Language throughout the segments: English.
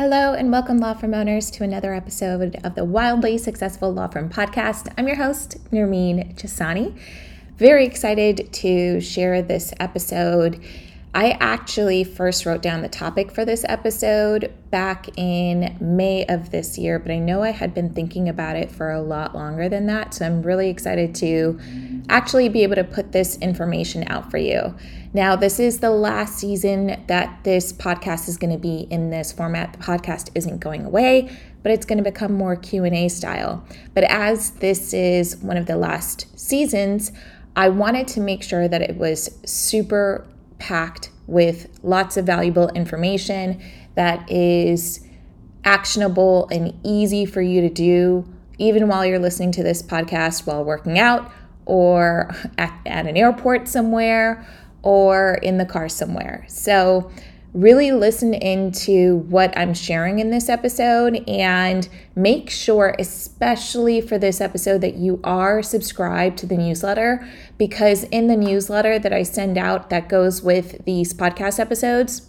Hello, and welcome, law firm owners, to another episode of the Wildly Successful Law Firm Podcast. I'm your host, Nermeen Jasani. Very excited to share this episode I actually first wrote down the topic for this episode back in May of this year, but I know I had been thinking about it for a lot longer than that. So I'm really excited to actually be able to put this information out for you. Now, this is the last season that this podcast is going to be in this format. The podcast isn't going away, but it's going to become more Q&A style. But as this is one of the last seasons, I wanted to make sure that it was super packed with lots of valuable information that is actionable and easy for you to do, even while you're listening to this podcast while working out or at, at an airport somewhere or in the car somewhere. So, really listen into what I'm sharing in this episode and make sure, especially for this episode, that you are subscribed to the newsletter because in the newsletter that I send out that goes with these podcast episodes,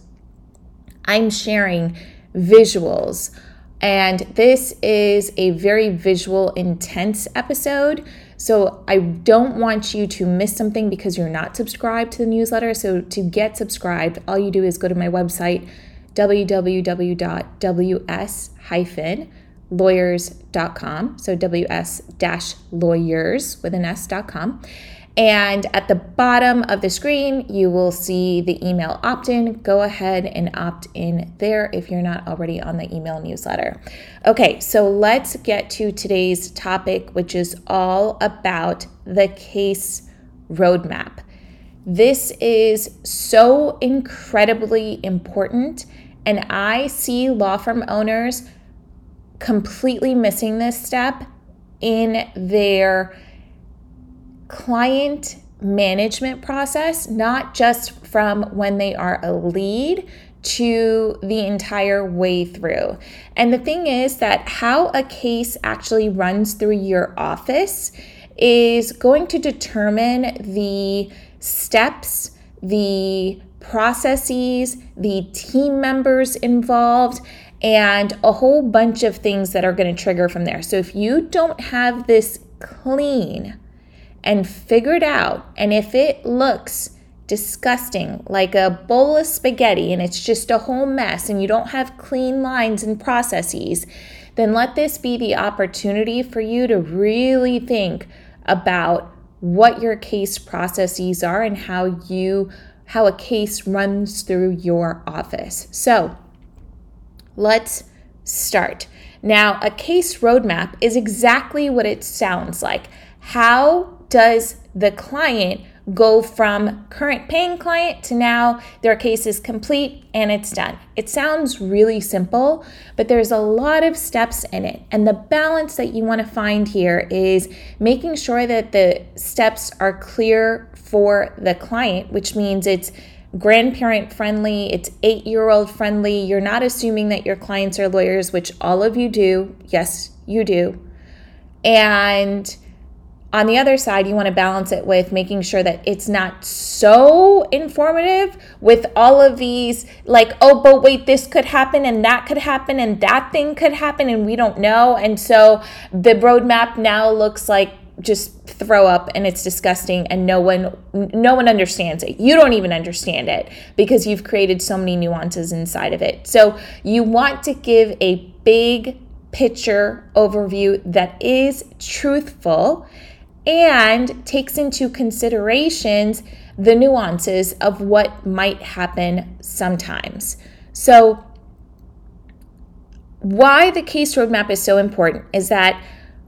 I'm sharing visuals. And this is a very visual intense episode. So I don't want you to miss something because you're not subscribed to the newsletter. So to get subscribed, all you do is go to my website, www.ws-lawyers.com. So ws-lawyers with an s.com. And at the bottom of the screen, you will see the email opt in. Go ahead and opt in there if you're not already on the email newsletter. Okay, so let's get to today's topic, which is all about the case roadmap. This is so incredibly important, and I see law firm owners completely missing this step in their client management process, not just from when they are a lead to the entire way through. And the thing is that how a case actually runs through your office is going to determine the steps, the processes, the team members involved, and a whole bunch of things that are going to trigger from there. So if you don't have this clean, and figure it out. And if it looks disgusting, like a bowl of spaghetti, and it's just a whole mess, and you don't have clean lines and processes, then let this be the opportunity for you to really think about what your case processes are and how you how a case runs through your office. So, let's start. Now, a case roadmap is exactly what it sounds like. How does the client go from current paying client to now their case is complete and it's done. It sounds really simple, but there's a lot of steps in it. And the balance that you want to find here is making sure that the steps are clear for the client, which means it's grandparent friendly, it's eight year old friendly. You're not assuming that your clients are lawyers, which all of you do. Yes, you do. And on the other side, you want to balance it with making sure that it's not so informative with all of these, like, oh, but wait, this could happen and that could happen and that thing could happen and we don't know. And so the roadmap now looks like just throw up and it's disgusting and no one no one understands it. You don't even understand it because you've created so many nuances inside of it. So you want to give a big picture overview that is truthful and takes into considerations the nuances of what might happen sometimes. So, why the case roadmap is so important is that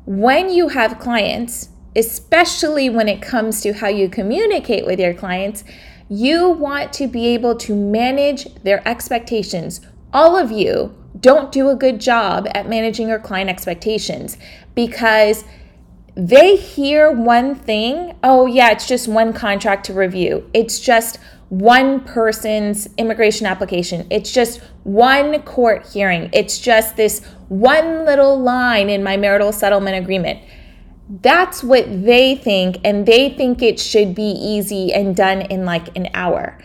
when you have clients, especially when it comes to how you communicate with your clients, you want to be able to manage their expectations. All of you don't do a good job at managing your client expectations because they hear one thing oh, yeah, it's just one contract to review. It's just one person's immigration application. It's just one court hearing. It's just this one little line in my marital settlement agreement. That's what they think, and they think it should be easy and done in like an hour.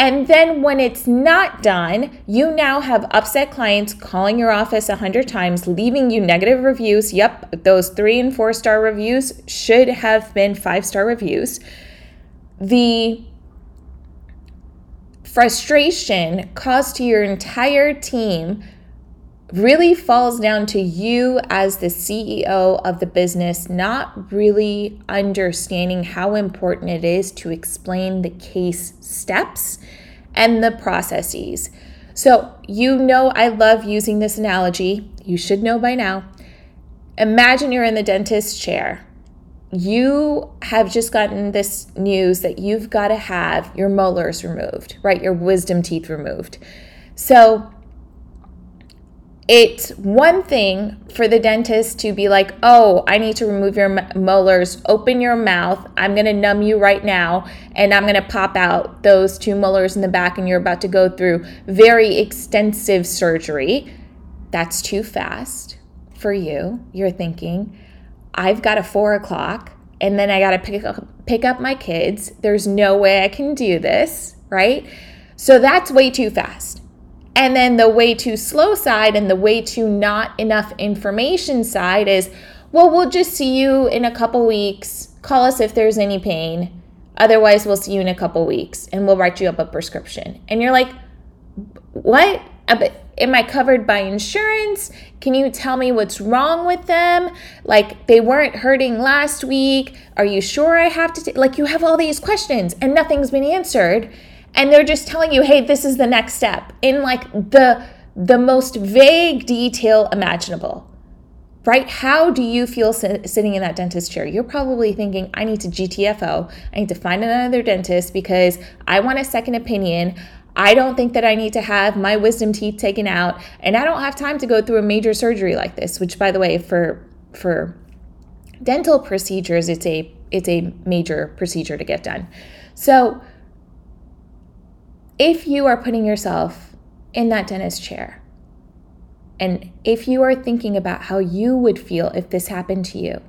And then when it's not done, you now have upset clients calling your office a hundred times, leaving you negative reviews. Yep, those three and four star reviews should have been five star reviews. The frustration caused to your entire team really falls down to you as the CEO of the business not really understanding how important it is to explain the case steps and the processes. So, you know, I love using this analogy. You should know by now. Imagine you're in the dentist chair. You have just gotten this news that you've got to have your molars removed, right? Your wisdom teeth removed. So, it's one thing for the dentist to be like, oh, I need to remove your molars, open your mouth, I'm gonna numb you right now, and I'm gonna pop out those two molars in the back, and you're about to go through very extensive surgery. That's too fast for you. You're thinking, I've got a four o'clock, and then I gotta pick up, pick up my kids. There's no way I can do this, right? So that's way too fast. And then the way too slow side and the way too not enough information side is, well, we'll just see you in a couple weeks. Call us if there's any pain. Otherwise, we'll see you in a couple weeks and we'll write you up a prescription. And you're like, what? Uh, am I covered by insurance? Can you tell me what's wrong with them? Like, they weren't hurting last week. Are you sure I have to? T-? Like, you have all these questions and nothing's been answered and they're just telling you hey this is the next step in like the the most vague detail imaginable right? How do you feel sitting in that dentist chair? You're probably thinking i need to gtfo i need to find another dentist because i want a second opinion. I don't think that I need to have my wisdom teeth taken out and I don't have time to go through a major surgery like this which by the way for for dental procedures it's a it's a major procedure to get done. So if you are putting yourself in that dentist chair, and if you are thinking about how you would feel if this happened to you,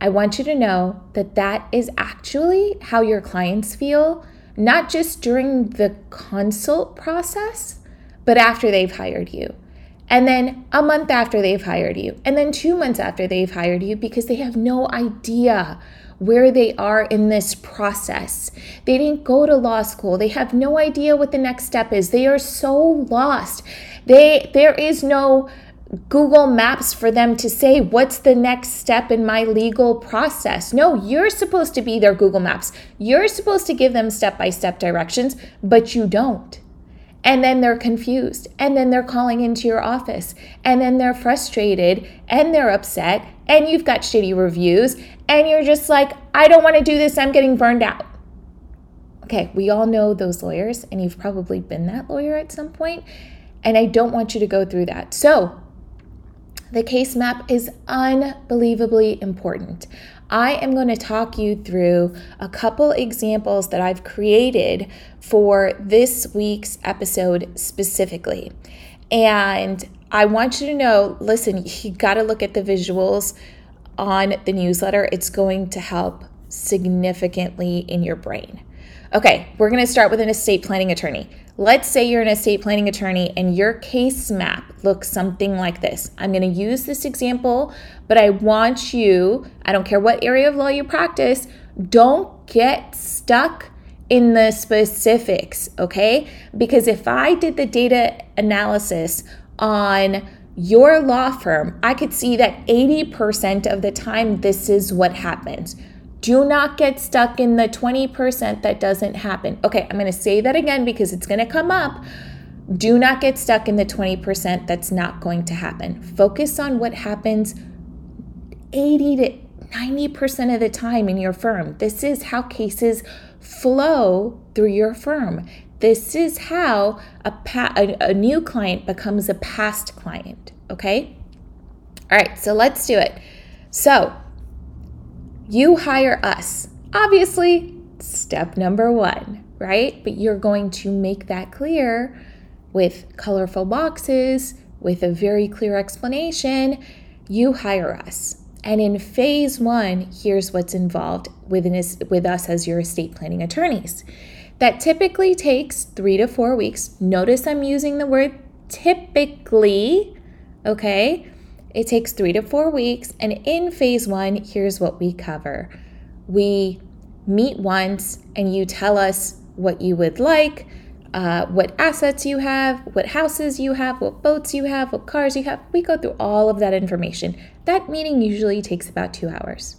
I want you to know that that is actually how your clients feel, not just during the consult process, but after they've hired you. And then a month after they've hired you, and then two months after they've hired you, because they have no idea where they are in this process. They didn't go to law school. They have no idea what the next step is. They are so lost. They there is no Google Maps for them to say, what's the next step in my legal process? No, you're supposed to be their Google Maps. You're supposed to give them step by step directions, but you don't. And then they're confused. And then they're calling into your office. And then they're frustrated and they're upset. And you've got shitty reviews. And you're just like, I don't want to do this. I'm getting burned out. Okay, we all know those lawyers, and you've probably been that lawyer at some point. And I don't want you to go through that. So, the case map is unbelievably important. I am going to talk you through a couple examples that I've created for this week's episode specifically. And I want you to know listen, you got to look at the visuals on the newsletter. It's going to help significantly in your brain. Okay, we're going to start with an estate planning attorney. Let's say you're an estate planning attorney and your case map looks something like this. I'm going to use this example, but I want you, I don't care what area of law you practice, don't get stuck in the specifics, okay? Because if I did the data analysis on your law firm, I could see that 80% of the time this is what happens. Do not get stuck in the 20% that doesn't happen. Okay, I'm going to say that again because it's going to come up. Do not get stuck in the 20% that's not going to happen. Focus on what happens 80 to 90% of the time in your firm. This is how cases flow through your firm. This is how a, pa- a, a new client becomes a past client, okay? All right, so let's do it. So, you hire us. Obviously, step number one, right? But you're going to make that clear with colorful boxes, with a very clear explanation. You hire us. And in phase one, here's what's involved with us as your estate planning attorneys. That typically takes three to four weeks. Notice I'm using the word typically, okay? It takes three to four weeks. And in phase one, here's what we cover we meet once, and you tell us what you would like, uh, what assets you have, what houses you have, what boats you have, what cars you have. We go through all of that information. That meeting usually takes about two hours.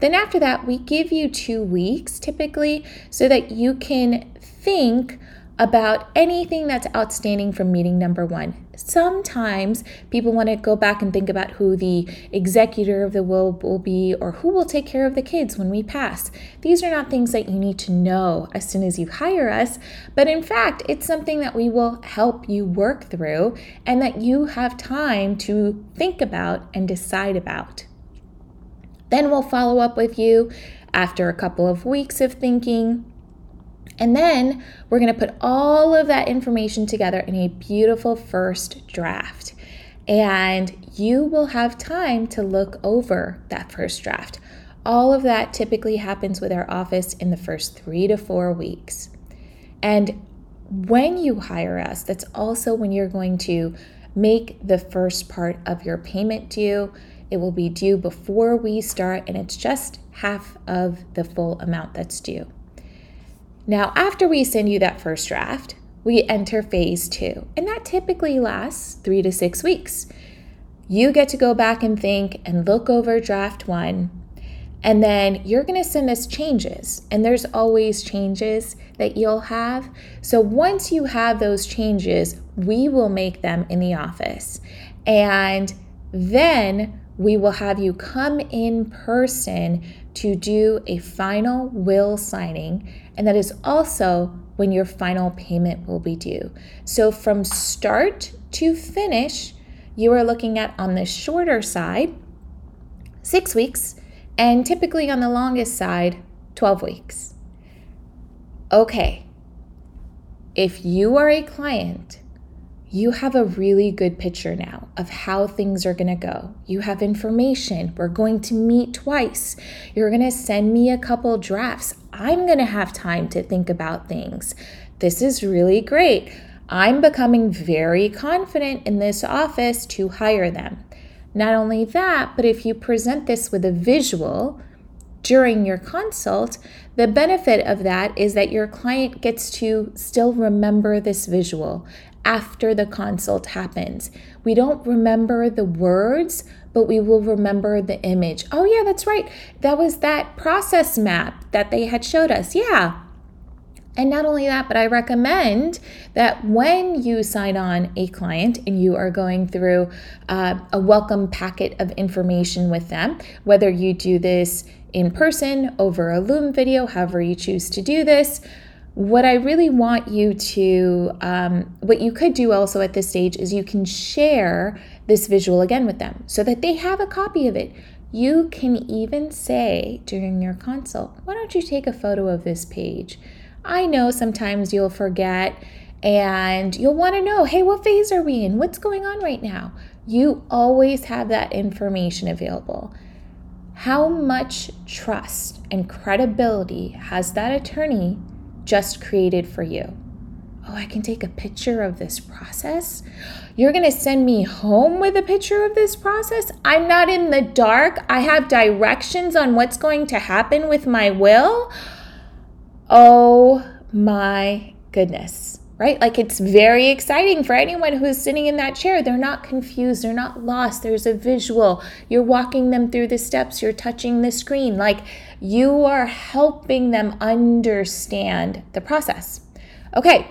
Then, after that, we give you two weeks typically so that you can think about anything that's outstanding from meeting number one. Sometimes people want to go back and think about who the executor of the will will be or who will take care of the kids when we pass. These are not things that you need to know as soon as you hire us, but in fact, it's something that we will help you work through and that you have time to think about and decide about. Then we'll follow up with you after a couple of weeks of thinking and then we're going to put all of that information together in a beautiful first draft. And you will have time to look over that first draft. All of that typically happens with our office in the first three to four weeks. And when you hire us, that's also when you're going to make the first part of your payment due. It will be due before we start, and it's just half of the full amount that's due. Now, after we send you that first draft, we enter phase two, and that typically lasts three to six weeks. You get to go back and think and look over draft one, and then you're going to send us changes, and there's always changes that you'll have. So once you have those changes, we will make them in the office, and then we will have you come in person to do a final will signing, and that is also when your final payment will be due. So, from start to finish, you are looking at on the shorter side, six weeks, and typically on the longest side, 12 weeks. Okay, if you are a client you have a really good picture now of how things are going to go. You have information. We're going to meet twice. You're going to send me a couple drafts. I'm going to have time to think about things. This is really great. I'm becoming very confident in this office to hire them. Not only that, but if you present this with a visual, during your consult, the benefit of that is that your client gets to still remember this visual after the consult happens. We don't remember the words, but we will remember the image. Oh, yeah, that's right. That was that process map that they had showed us. Yeah. And not only that, but I recommend that when you sign on a client and you are going through uh, a welcome packet of information with them, whether you do this in person, over a Loom video, however you choose to do this, what I really want you to, um, what you could do also at this stage is you can share this visual again with them so that they have a copy of it. You can even say during your consult, why don't you take a photo of this page? I know sometimes you'll forget and you'll want to know, hey, what phase are we in? What's going on right now? You always have that information available. How much trust and credibility has that attorney just created for you. Oh, I can take a picture of this process. You're going to send me home with a picture of this process? I'm not in the dark. I have directions on what's going to happen with my will. Oh my goodness, right? Like it's very exciting for anyone who's sitting in that chair. They're not confused, they're not lost. There's a visual. You're walking them through the steps, you're touching the screen. Like you are helping them understand the process. Okay,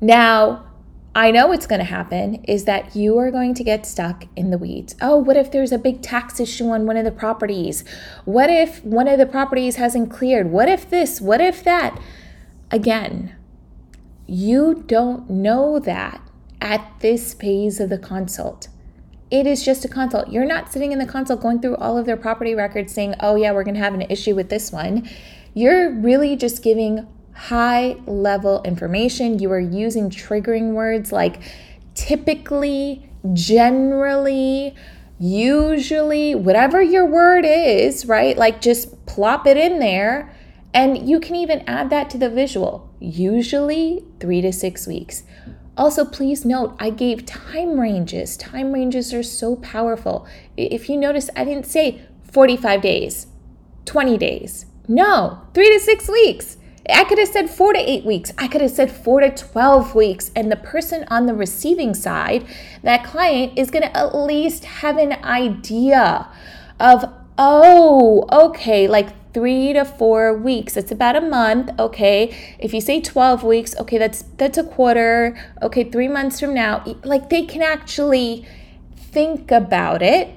now I know what's going to happen is that you are going to get stuck in the weeds. Oh, what if there's a big tax issue on one of the properties? What if one of the properties hasn't cleared? What if this? What if that? Again, you don't know that at this phase of the consult it is just a consult. You're not sitting in the consult going through all of their property records saying, oh, yeah, we're going to have an issue with this one. You're really just giving high level information. You are using triggering words like typically, generally, usually, whatever your word is, right? Like just plop it in there And you can even add that to the visual, usually three to six weeks. Also, please note, I gave time ranges. Time ranges are so powerful. If you notice, I didn't say 45 days, 20 days. No, three to six weeks. I could have said four to eight weeks. I could have said four to 12 weeks. And the person on the receiving side, that client, is going to at least have an idea of, oh, okay, like three to four weeks. It's about a month. Okay. If you say 12 weeks, okay, that's that's a quarter. Okay, three months from now. Like they can actually think about it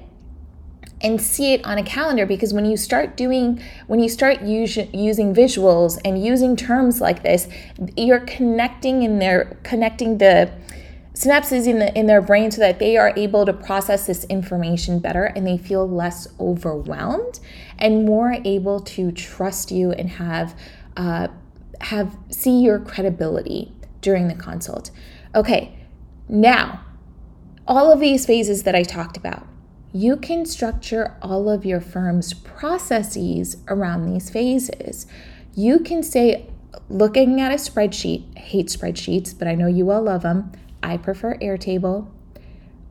and see it on a calendar because when you start doing when you start use, using visuals and using terms like this you're connecting in their connecting the synapses in the in their brain so that they are able to process this information better and they feel less overwhelmed and more able to trust you and have uh, have see your credibility during the consult okay now all of these phases that i talked about you can structure all of your firm's processes around these phases. You can say, looking at a spreadsheet, I hate spreadsheets, but I know you all love them. I prefer Airtable.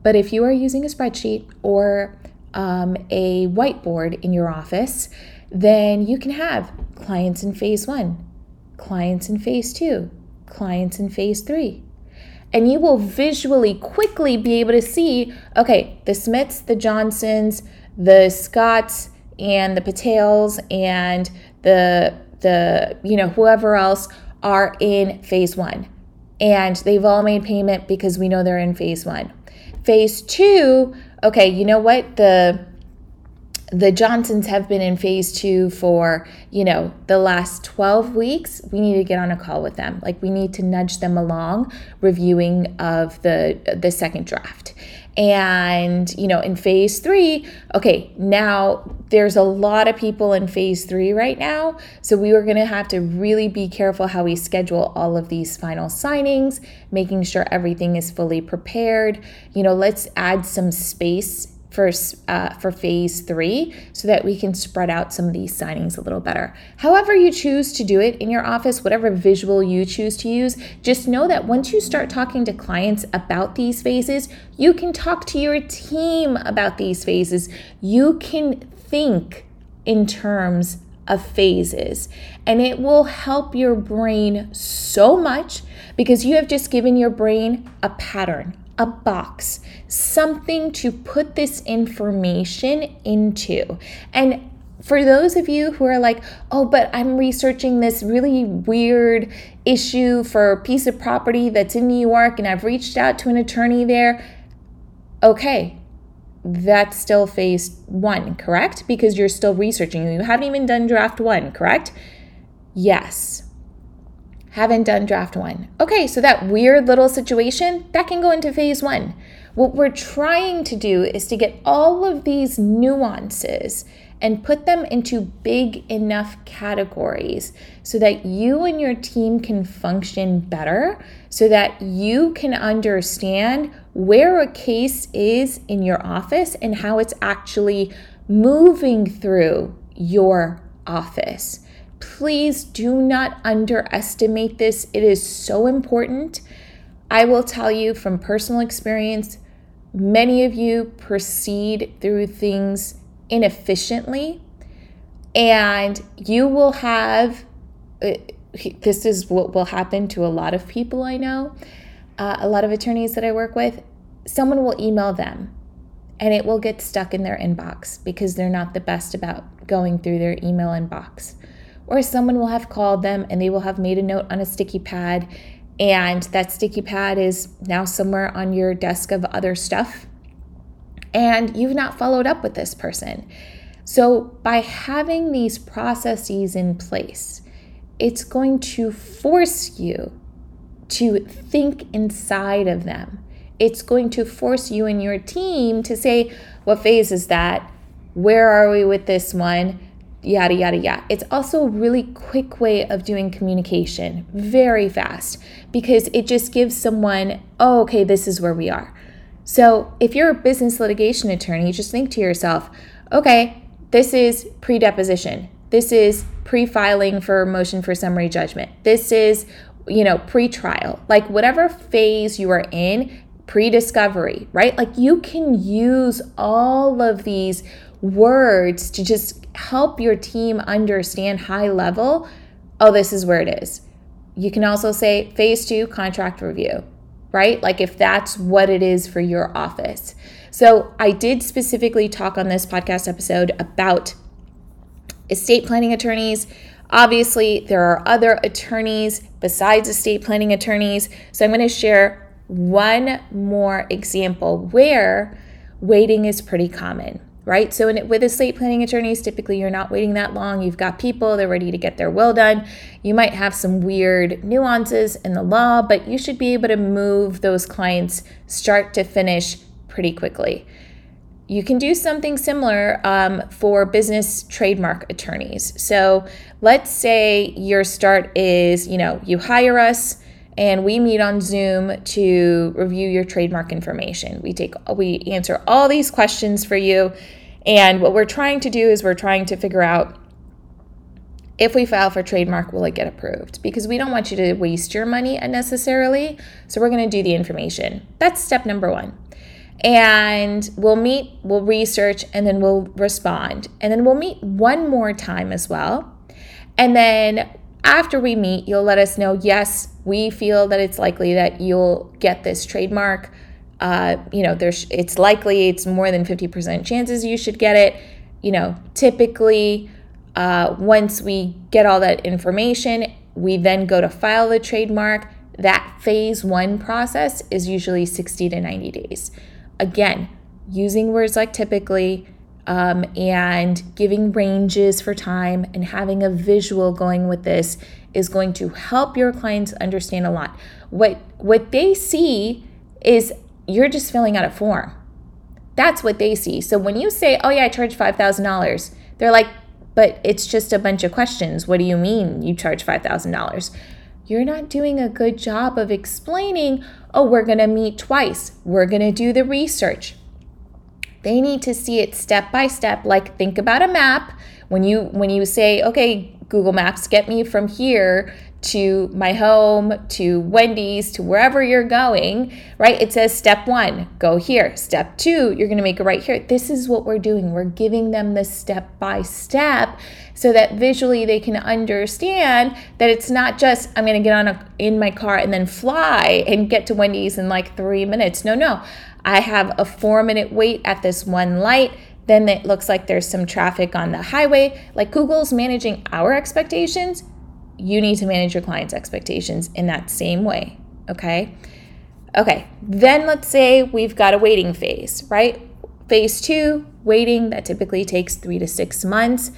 But if you are using a spreadsheet or um, a whiteboard in your office, then you can have clients in phase one, clients in phase two, clients in phase three, and you will visually quickly be able to see okay, the Smiths, the Johnsons, the Scotts, and the Patels, and the the you know whoever else are in phase one and they've all made payment because we know they're in phase one. Phase two okay you know what? The the Johnsons have been in phase two for, you know, the last 12 weeks. We need to get on a call with them. Like we need to nudge them along reviewing of the the second draft. And, you know, in phase three, okay, now there's a lot of people in phase three right now. So we were going to have to really be careful how we schedule all of these final signings, making sure everything is fully prepared. You know, let's add some space for, uh, for phase three so that we can spread out some of these signings a little better. However, you choose to do it in your office, whatever visual you choose to use, just know that once you start talking to clients about these phases, you can talk to your team about these phases. You can think in terms of phases. And it will help your brain so much because you have just given your brain a pattern a box, something to put this information into. And for those of you who are like, oh, but I'm researching this really weird issue for a piece of property that's in New York and I've reached out to an attorney there, okay, that's still phase one, correct? Because you're still researching. You haven't even done draft one, correct? Yes haven't done draft one. Okay, so that weird little situation, that can go into phase one. What we're trying to do is to get all of these nuances and put them into big enough categories so that you and your team can function better, so that you can understand where a case is in your office and how it's actually moving through your office. Please do not underestimate this. It is so important. I will tell you from personal experience, many of you proceed through things inefficiently, and you will have uh, this is what will happen to a lot of people I know, uh, a lot of attorneys that I work with. Someone will email them and it will get stuck in their inbox because they're not the best about going through their email inbox or someone will have called them and they will have made a note on a sticky pad and that sticky pad is now somewhere on your desk of other stuff and you've not followed up with this person. So, by having these processes in place, it's going to force you to think inside of them. It's going to force you and your team to say, What phase is that? Where are we with this one? Yada, yada, yada. It's also a really quick way of doing communication, very fast, because it just gives someone, oh, okay, this is where we are. So if you're a business litigation attorney, just think to yourself, okay, this is pre deposition. This is pre filing for motion for summary judgment. This is, you know, pre trial. Like whatever phase you are in, pre discovery, right? Like you can use all of these words to just help your team understand high level oh, this is where it is. You can also say phase two contract review, right? Like if that's what it is for your office. So I did specifically talk on this podcast episode about estate planning attorneys. Obviously, there are other attorneys besides estate planning attorneys. So I'm going to share one more example where waiting is pretty common right? So in, with estate planning attorneys, typically you're not waiting that long. You've got people, they're ready to get their will done. You might have some weird nuances in the law, but you should be able to move those clients start to finish pretty quickly. You can do something similar um, for business trademark attorneys. So let's say your start is, you know, you hire us and we meet on Zoom to review your trademark information. We take we answer all these questions for you and what we're trying to do is we're trying to figure out if we file for trademark, will it get approved? Because we don't want you to waste your money unnecessarily. So we're going to do the information. That's step number one. And we'll meet, we'll research, and then we'll respond. And then we'll meet one more time as well. And then after we meet, you'll let us know yes, we feel that it's likely that you'll get this trademark uh, you know, there's it's likely it's more than 50% chances you should get it. You know, typically, uh, once we get all that information, we then go to file the trademark. That phase one process is usually 60 to 90 days. Again, using words like typically um, and giving ranges for time and having a visual going with this is going to help your clients understand a lot. What what they see is you're just filling out a form. That's what they see. So when you say, oh, yeah, I charge $5,000, they're like, but it's just a bunch of questions. What do you mean you charge $5,000? You're not doing a good job of explaining, oh, we're to meet twice. We're to do the research. They need to see it step by step like think about a map. When you when you say, "Okay, Google Maps, get me from here to my home, to Wendy's, to wherever you're going, right? It says step one, go here. Step two, you're going to make it right here. This is what we're doing. We're giving them the step by step so that visually they can understand that it's not just I'm going to get on a, in my car and then fly and get to Wendy's in like three minutes. No, no. I have a four minute wait at this one light. Then it looks like there's some traffic on the highway. Like Google's managing our expectations you need to manage your client's expectations in that same way. Okay. Okay. Then let's say we've got a waiting phase, right? Phase two, waiting, that typically takes three to six months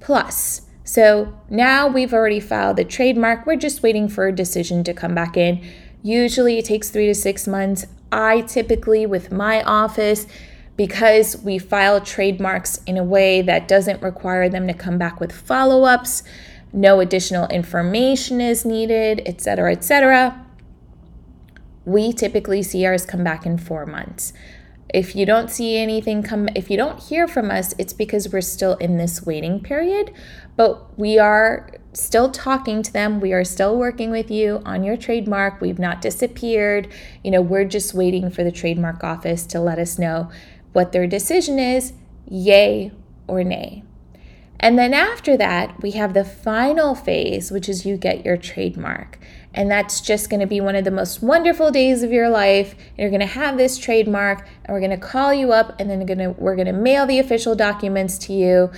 plus. So now we've already filed the trademark. We're just waiting for a decision to come back in. Usually it takes three to six months. I typically, with my office, because we file trademarks in a way that doesn't require them to come back with follow ups, no additional information is needed, etc., etc. We typically see ours come back in four months. If you don't see anything come, if you don't hear from us, it's because we're still in this waiting period, but we are still talking to them. We are still working with you on your trademark. We've not disappeared. You know, we're just waiting for the trademark office to let us know what their decision is yay or nay. And then after that, we have the final phase, which is you get your trademark. And that's just going to be one of the most wonderful days of your life. You're going to have this trademark, and we're going to call you up, and then we're going to, mail the official documents to you,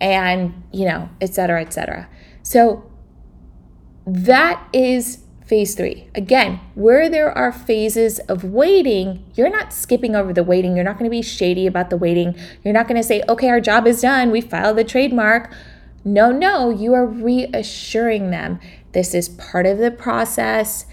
and you know, et cetera, et cetera. So that is phase three. Again, where there are phases of waiting, you're not skipping over the waiting. You're not going to be shady about the waiting. You're not going to say, okay, our job is done. We filed the trademark. No, no, you are reassuring them this is part of the process.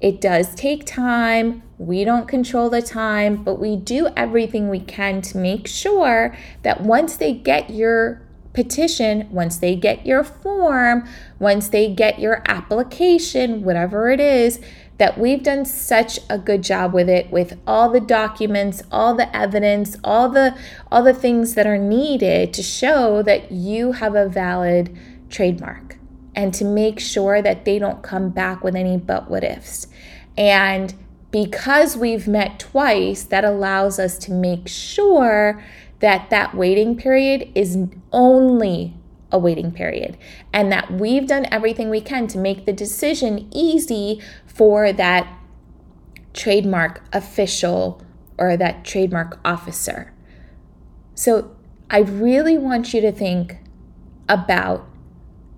It does take time. We don't control the time, but we do everything we can to make sure that once they get your petition, once they get your form, once they get your application, whatever it is, that we've done such a good job with it with all the documents, all the evidence, all the all the things that are needed to show that you have a valid trademark and to make sure that they don't come back with any but what ifs. And because we've met twice, that allows us to make sure that that waiting period is only a waiting period and that we've done everything we can to make the decision easy for that trademark official or that trademark officer. So I really want you to think about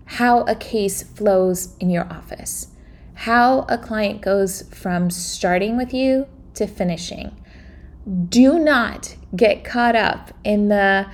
how a case flows in your office, how a client goes from starting with you to finishing. Do not get caught up in the,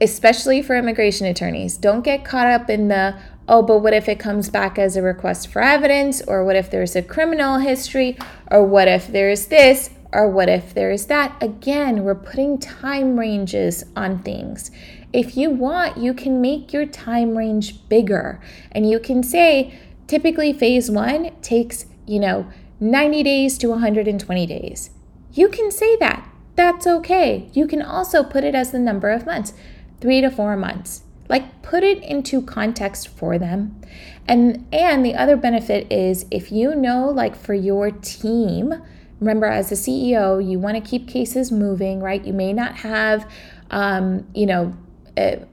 especially for immigration attorneys, don't get caught up in the, oh, but what if it comes back as a request for evidence? Or what if there's a criminal history? Or what if there's this? Or what if there's that? Again, we're putting time ranges on things. If you want, you can make your time range bigger and you can say typically phase one takes, you know, 90 days to 120 days. You can say that. That's okay. You can also put it as the number of months, three to four months. Like put it into context for them. And and the other benefit is if you know like for your team, remember as a CEO, you want to keep cases moving, right? You may not have um, you know, a,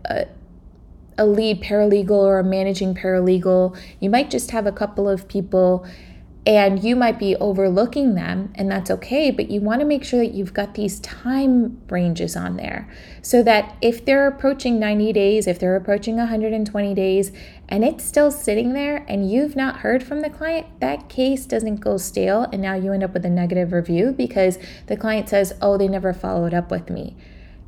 a, lead paralegal or a managing paralegal. You might just have a couple of people and you might be overlooking them, and that's okay, but you want to make sure that you've got these time ranges on there so that if they're approaching 90 days, if they're approaching 120 days, and it's still sitting there and you've not heard from the client, that case doesn't go stale, and now you end up with a negative review because the client says, Oh, they never followed up with me.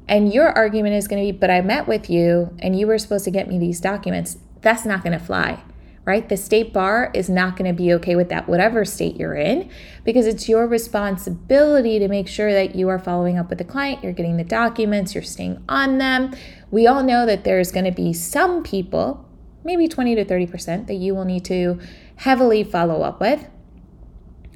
And your argument is going to be, but I met with you and you were supposed to get me these documents. That's not going to fly, right? The state bar is not going to be okay with that, whatever state you're in, because it's your responsibility to make sure that you are following up with the client, you're getting the documents, you're staying on them. We all know that there's going to be some people, maybe 20 to 30%, that you will need to heavily follow up with.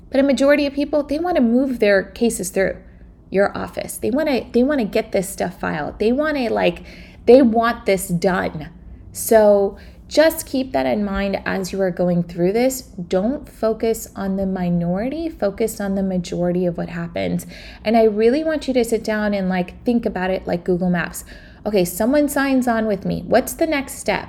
But a majority of people, they want to move their cases through your office. They want to they want to get this stuff filed. They want to like they want this done. So just keep that in mind as you are going through this. Don't focus on the minority, focus on the majority of what happens. And I really want you to sit down and like think about it like Google Maps. Okay, someone signs on with me. What's the next step?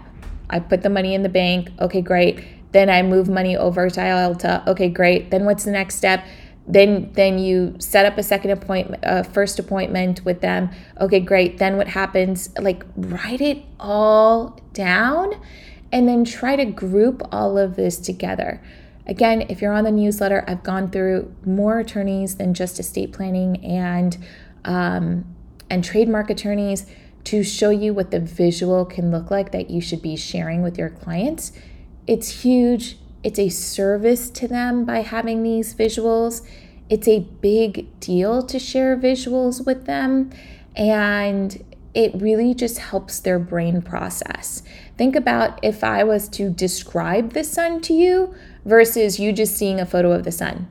I put the money in the bank. Okay, great. Then I move money over to IOLTA. Okay, great. Then what's the next step? then then you set up a second appointment uh, first appointment with them okay great then what happens like write it all down and then try to group all of this together again if you're on the newsletter i've gone through more attorneys than just estate planning and um, and trademark attorneys to show you what the visual can look like that you should be sharing with your clients it's huge it's a service to them by having these visuals. It's a big deal to share visuals with them. And it really just helps their brain process. Think about if I was to describe the sun to you versus you just seeing a photo of the sun.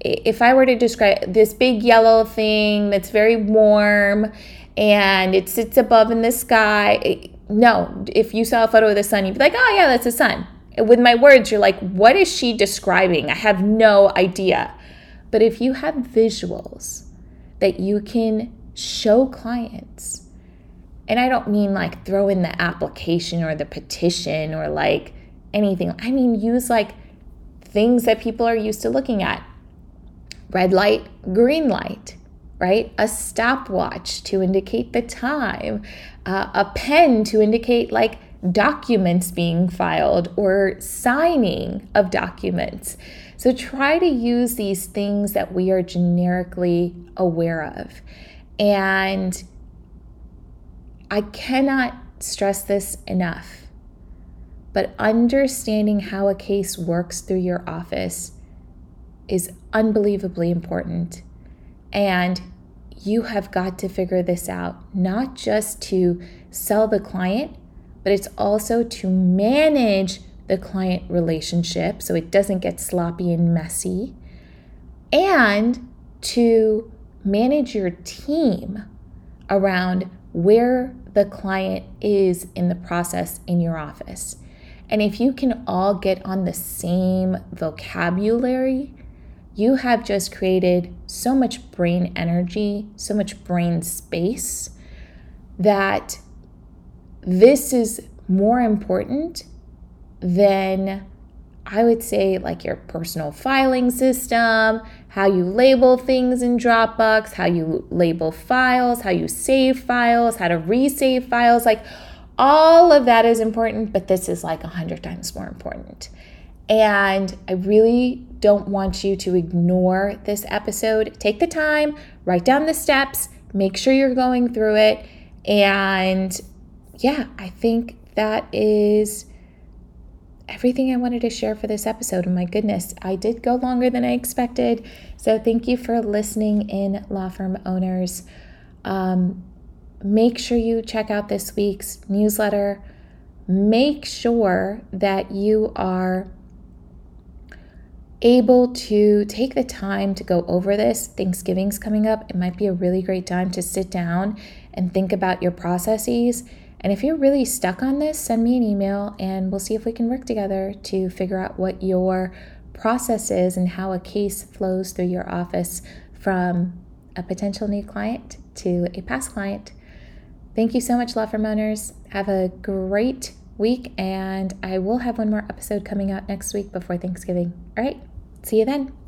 If I were to describe this big yellow thing that's very warm and it sits above in the sky, no, if you saw a photo of the sun, you'd be like, oh, yeah, that's the sun with my words, you're like, what is she describing? I have no idea. But if you have visuals that you can show clients, and I don't mean like throw in the application or the petition or like anything, I mean use like things that people are used to looking at red light, green light, right? A stopwatch to indicate the time, uh, a pen to indicate like documents being filed or signing of documents. So try to use these things that we are generically aware of. And I cannot stress this enough, but understanding how a case works through your office is unbelievably important. And you have got to figure this out, not just to sell the client, but it's also to manage the client relationship so it doesn't get sloppy and messy, and to manage your team around where the client is in the process in your office. And if you can all get on the same vocabulary, you have just created so much brain energy, so much brain space that this is more important than I would say like your personal filing system, how you label things in Dropbox, how you label files, how you save files, how to resave files. Like all of that is important, but this is like a hundred times more important. And I really don't want you to ignore this episode. Take the time, write down the steps, make sure you're going through it. And yeah, I think that is everything I wanted to share for this episode. And my goodness, I did go longer than I expected. So thank you for listening in, law firm owners. Um, make sure you check out this week's newsletter. Make sure that you are able to take the time to go over this. Thanksgiving's coming up. It might be a really great time to sit down and think about your processes and if you're really stuck on this, send me an email and we'll see if we can work together to figure out what your process is and how a case flows through your office from a potential new client to a past client. Thank you so much, law firm owners. Have a great week, and I will have one more episode coming out next week before Thanksgiving. All right, see you then.